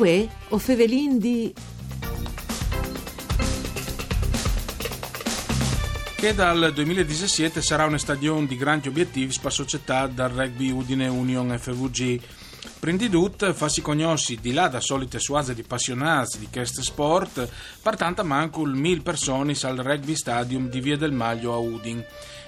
Uè, o Fevelin di... che dal 2017 sarà una stagione di grandi obiettivi per la società dal rugby Udine Union FVG. Prendidut farsi conosci di là da solite suase di appassionati di questo sport, partanta manco il mil persone al rugby stadium di Via del Maglio a Udin.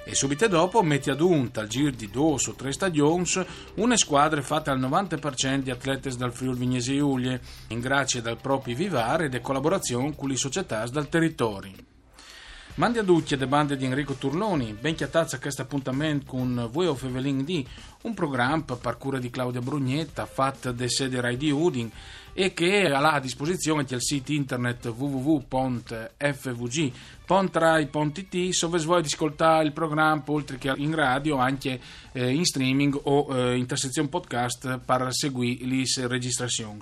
E subito dopo metti ad unta al giro di due o tre stagioni una squadra fatta al 90% di atleti dal Friuli Vignese Giulie, in grazie dal proprio vivare e de collaborazione con le società dal territorio. Mandi a Duccia de bande di Enrico Turloni, ben chiatazza questo appuntamento con Voi of Evelyn D, un programma per cura di Claudia Brugnetta, fatto da sede Rai di Udin e che ha a disposizione il sito internet www.fvg.rai.it dove vuoi ascoltare il programma oltre che in radio anche eh, in streaming o eh, in sezione podcast per seguire le registrazioni.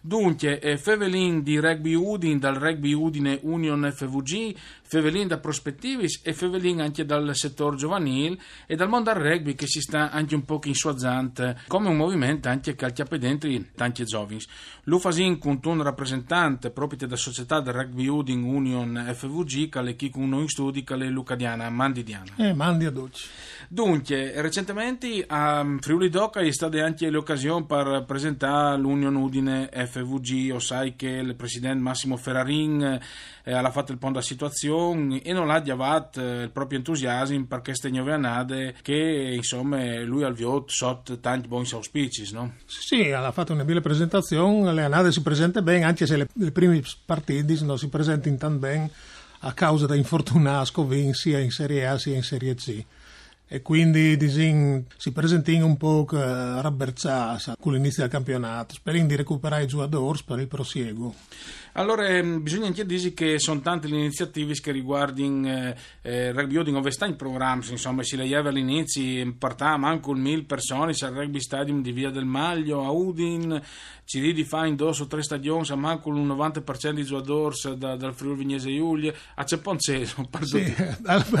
Dunque, eh, Fevelin di Rugby Udin dal Rugby Udine Union FVG, Fevelin da Prospettivis e Fevelin anche dal settore giovanile e dal mondo del rugby che si sta anche un po' in suazzante come un movimento anche che ha dentro tanti giovani. L'Ufasin un rappresentante proprio della società del Rugby Udin Union FVG che è chi con noi studi che è Lucadiana, Mandidiana. Eh, mandi a dolci. Dunque, recentemente a Friuli Doca è stata anche l'occasione per presentare l'Union Udine FVG, o sai che il presidente Massimo Ferrarin eh, ha fatto il ponte della situazione e non ha diavato eh, il proprio entusiasmo per queste nuove annate che insomma lui ha visto sotto tanti buoni auspici, no? Sì, ha fatto una bella presentazione, le annate si presentano bene, anche se le, le prime partite non si presentano tanto bene a causa da infortunati sia in Serie A sia in Serie C e quindi disin, si presentino un po' rabberzata con l'inizio del campionato, sperando di recuperare i giocatori per il prosieguo. Allora, ehm, bisogna anche dire che sono tante le iniziative che riguardano eh, eh, rugby Udin, dove sta in programma, insomma, si leggeva all'inizio, partiamo anche con mille persone al rugby stadium di Via del Maglio a Udin, ci ridi fa in o tre stadioni, a manco il 90% di giocatori da, dal Friuli Vignese Giulia, a Cepponceso. Sì,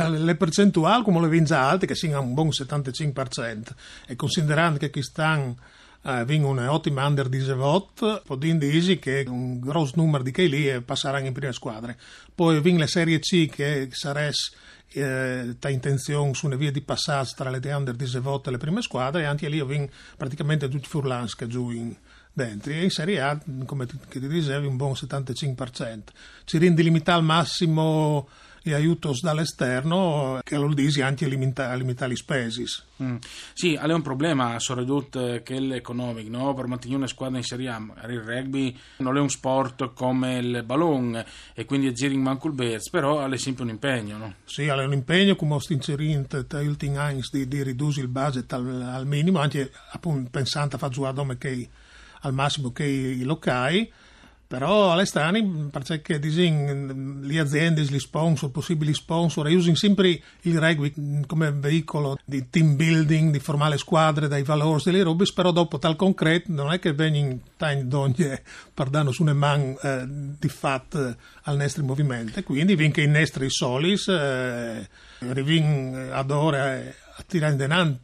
le percentuali come le vince alte, che siano un buon 75%, e considerando che qui stanno eh, vengono ottima under di Zevot, podin disi che un grosso numero di che lì passeranno in prima squadra. Poi vengono le Serie C che sarebbe eh, intenzione su una via di passaggio tra le under di Zevot e le prime squadre e anche lì vengono praticamente tutti furlans che giù dentro e in Serie A, come ti, ti dicevi, un buon 75%. Ci rende limitato al massimo e aiutos dall'esterno che lo disi anche limitare limita le spese. Mm. Sì, è un problema soprattutto che l'economico, no? per mantenere una squadra in Serie A. Il rugby non è un sport come il ballon e quindi è giri in manco il Bears, però è sempre un impegno. No? Sì, è un impegno come inserendo negli ultimi anni di, di ridurre il budget al, al minimo, anche appunto pensando a fare giocare che al massimo che i locali però all'esterno perché disin, le aziende, gli sponsor, possibili sponsor usano sempre il rugby come veicolo di team building, di formare squadre, dai valori delle robe, però dopo tal concreto non è che vengono tanti donne per dare una man eh, di fatto al nostro movimento, quindi vinche i nostri solis, eh, rivin ad ora a tirare denaro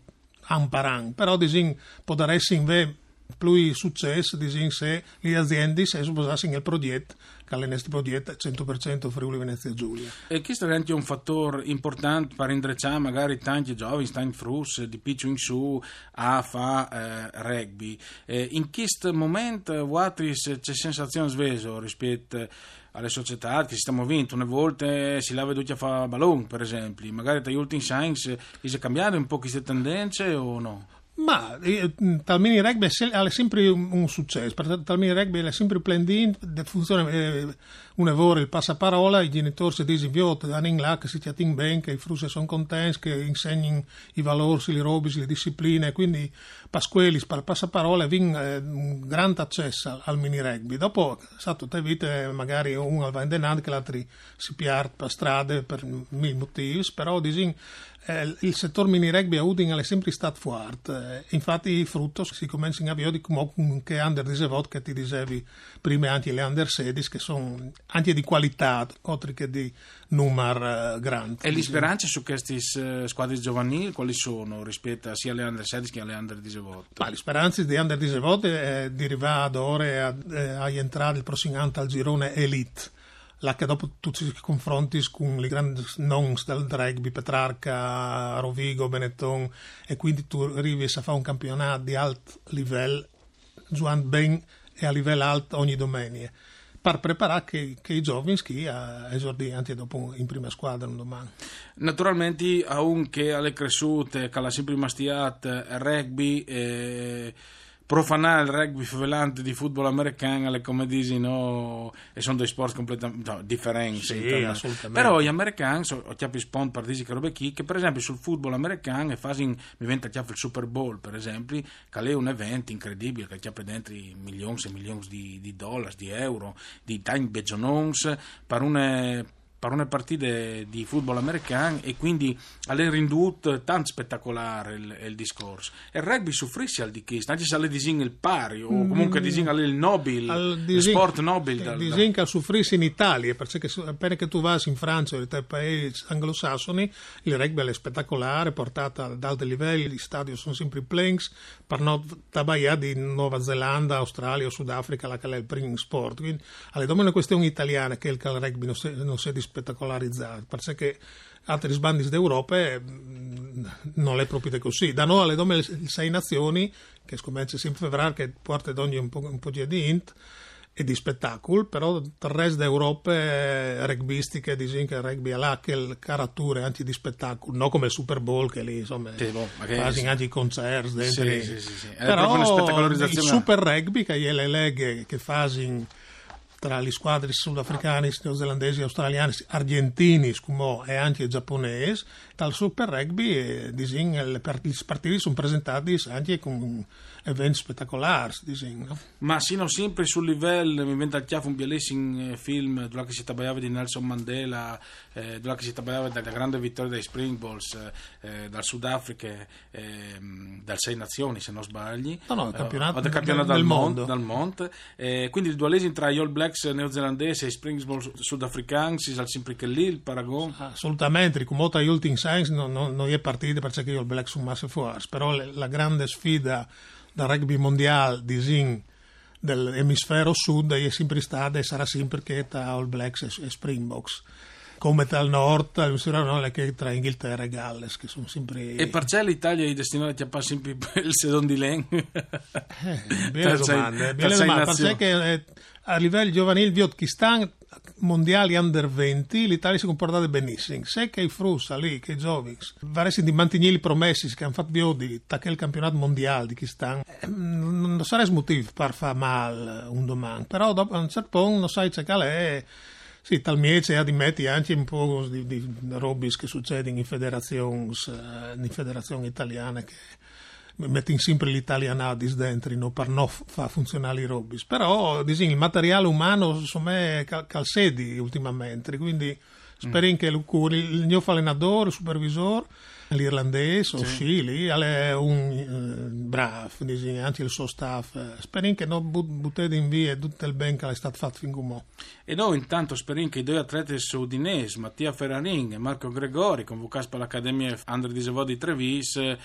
un paran, però disin, può dare invece più successo disin se le aziende si sposassero nel progetto che è il progetto 100% Friuli Venezia Giulia. E questo è anche un fattore importante per indrecciare magari tanti giovani, tanti frus di piccio in su a fare eh, rugby. Eh, in questo momento Watris c'è sensazione sveso rispetto alle società che si stanno muovendo, una volta si lava veduti a fare ballon per esempio, magari dagli ultimi science si cambiare un po' queste tendenze o no? Ma eh, Talmini Rugby è sempre un, un successo, perché Talmini Rugby è sempre plendin, funziona eh, una volta il passaparola, i genitori si dicono in là che si tiene bene, che i frutti sono contenti, che insegnano i valori, le robe, le discipline, quindi Pasquelis per passaparola viene eh, un grande accesso al, al mini rugby. Dopo, stato te vite, magari uno va in denaro, che l'altro si piarda per strade per mille motivi, però disin, eh, il settore mini rugby a Udine è sempre stato forte Eh, infatti frutto si comincia a vedere che under 18 che ti dicevi prima anche le under 16 che sono anche di qualità oltre che di numero uh, grande. E le speranze su queste uh, squadre giovanili quali sono rispetto sia alle under 16 che alle under 18? Ma le speranze di under 18 è di arrivare ad ore a, eh, a entrare il prossimo anno al girone Elite là che dopo tu ti confronti con i grandi nomi del rugby, Petrarca, Rovigo, Benetton e quindi tu arrivi a fare un campionato di alto livello, giocando ben e a livello alto ogni domenica per preparare che, che, i giovani ski a esordire anche dopo in prima squadra un domani. Naturalmente, anche alle cresciute, che la sempre mastiata, rugby, eh, profanare il rugby favelante di football americano le come dici no e sono due sport completamente no, differenti sì, assolutamente. però gli americani so, chiappi spont per dire che robe chi che per esempio sul football americano mi diventa chiappi il Super Bowl per esempio che è un evento incredibile che chiappi dentro milioni e milioni di, di dollari di euro di time begionons per una per una partita di football americano e quindi alle rindut tanto spettacolare il, il, discorso. E il rugby soffrisce al di questo, anche se alle disin il pari o comunque disin il nobile, il sport nobile. Disin che soffrisce in Italia, perché appena che tu vai in Francia o nei paesi anglosassoni, il rugby è spettacolare, portato ad alti livelli, gli stadi sono sempre planks, per non tabaia di Nuova Zelanda, Australia o Sudafrica, la che è il primo sport. Quindi, alle domande una questione italiana che il rugby non si, non si spettacolarizzare, perché altri sbandi d'Europa mm, non è proprio così. Da noi alle dome sei nazioni, che scommesse sempre febbraio, che porta ad ogni un po', un po di int e di spettacolo, però il resto d'Europa è rugbyistiche, dicono che il rugby ha che carattere anche di spettacolo, non come il Super Bowl che lì insomma sì, boh, quasi anche i concerti dentro. Sì, sì, sì, sì. Però il Super Rugby che è le leghe che fanno tra le squadre sudafricane, neozelandesi, australiani, argentini e anche giapponesi, dal Super Rugby eh, le partite sono presentati anche con eventi spettacolari. No? Ma sino sempre sul livello, mi viene al un bellissimo eh, film dove si parlava di Nelson Mandela, eh, dove si parlava della grande vittoria dei Springballs eh, dal Sudafrica, eh, dal Sei Nazioni se non sbagli, no, no, il campionato, eh, del campionato del, mondo. Dal mondo. Eh, quindi il dualesimo tra gli All Blacks neozelandesi e i Springballs sudafricani, si sa sempre che lì il paragone. Assolutamente, come gli ultimi Science non, non, non è partita perché io il Black sono masse fuori, però le, la grande sfida del rugby mondiale di Zin dell'emisfero sud è sempre stata e sarà sempre che tra All Blacks e, e Springboks come dal nord, non che tra Inghilterra e Galles, che sono sempre... E perché l'Italia è destinata a chiappare sempre il sedon di Len? eh, belle domande, belle domande, perché eh, a livello giovanile di Otkistan mondiali under 20 l'Italia si è comportata benissimo. Se che i Frussa lì che i Jovics varessero di i promessi che hanno fatto di tacche il campionato mondiale di Kistan eh, non sarebbe motivo per fare male un domani. Però dopo a un certo punto non sai c'è che è sì, talmente admetti anche un po' di, di robe che succedono in federazioni, eh, in federazioni italiane che mettono sempre l'italianadis dentro no, per non far funzionare i robis però disin, il materiale umano insomma calsedi ultimamente quindi spero mm. che il, il mio allenatore, il supervisore l'irlandese o sì, lì è un eh, bravo, anche il suo staff. Speriamo che non buttete in via tutto il bene che è stato fatto fin come E noi intanto speriamo che i due atleti sudinesi, Mattia Ferrarin e Marco Gregori, convocati per l'Accademia Andre di Sevò di Trevis, eh,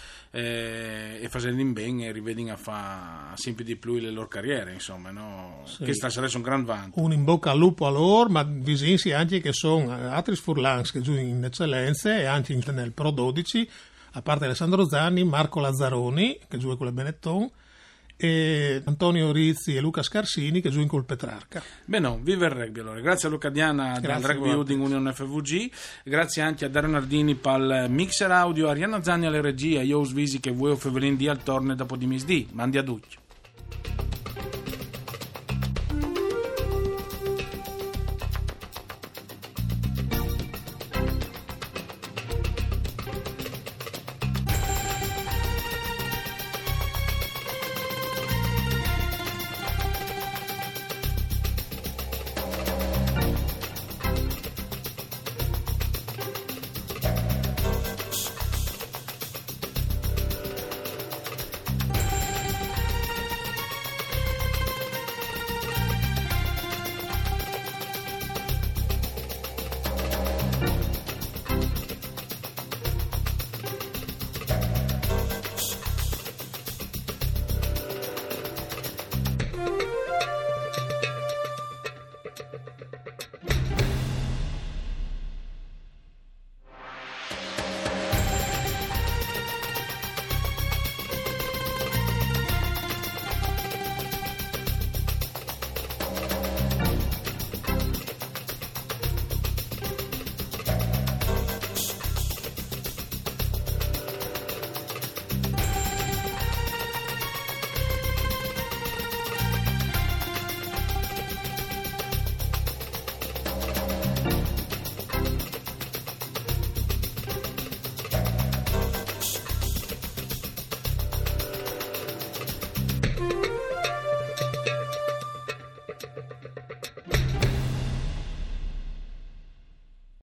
e facendo in bene e rivedino a fare sempre di più le loro carriere, insomma, no? sì. che sarebbe un gran vanto. Un in bocca al lupo a loro, ma visinsi anche che sono altri furlans che giocano in eccellenza e anche nel Pro 12 amici, a parte Alessandro Zanni, Marco Lazzaroni, che gioca con le Benetton, e Antonio Rizzi e Luca Scarsini che giocano col Petrarca. Bene, viva il rugby allora. Grazie a Luca Diana del Rugby Holding Union FVG, grazie anche a Dario Nardini il mixer audio, Arianna Zanni alle regie, io Visi che voi o Fevelin di al torne dopo di misdì. Mandi a duccio.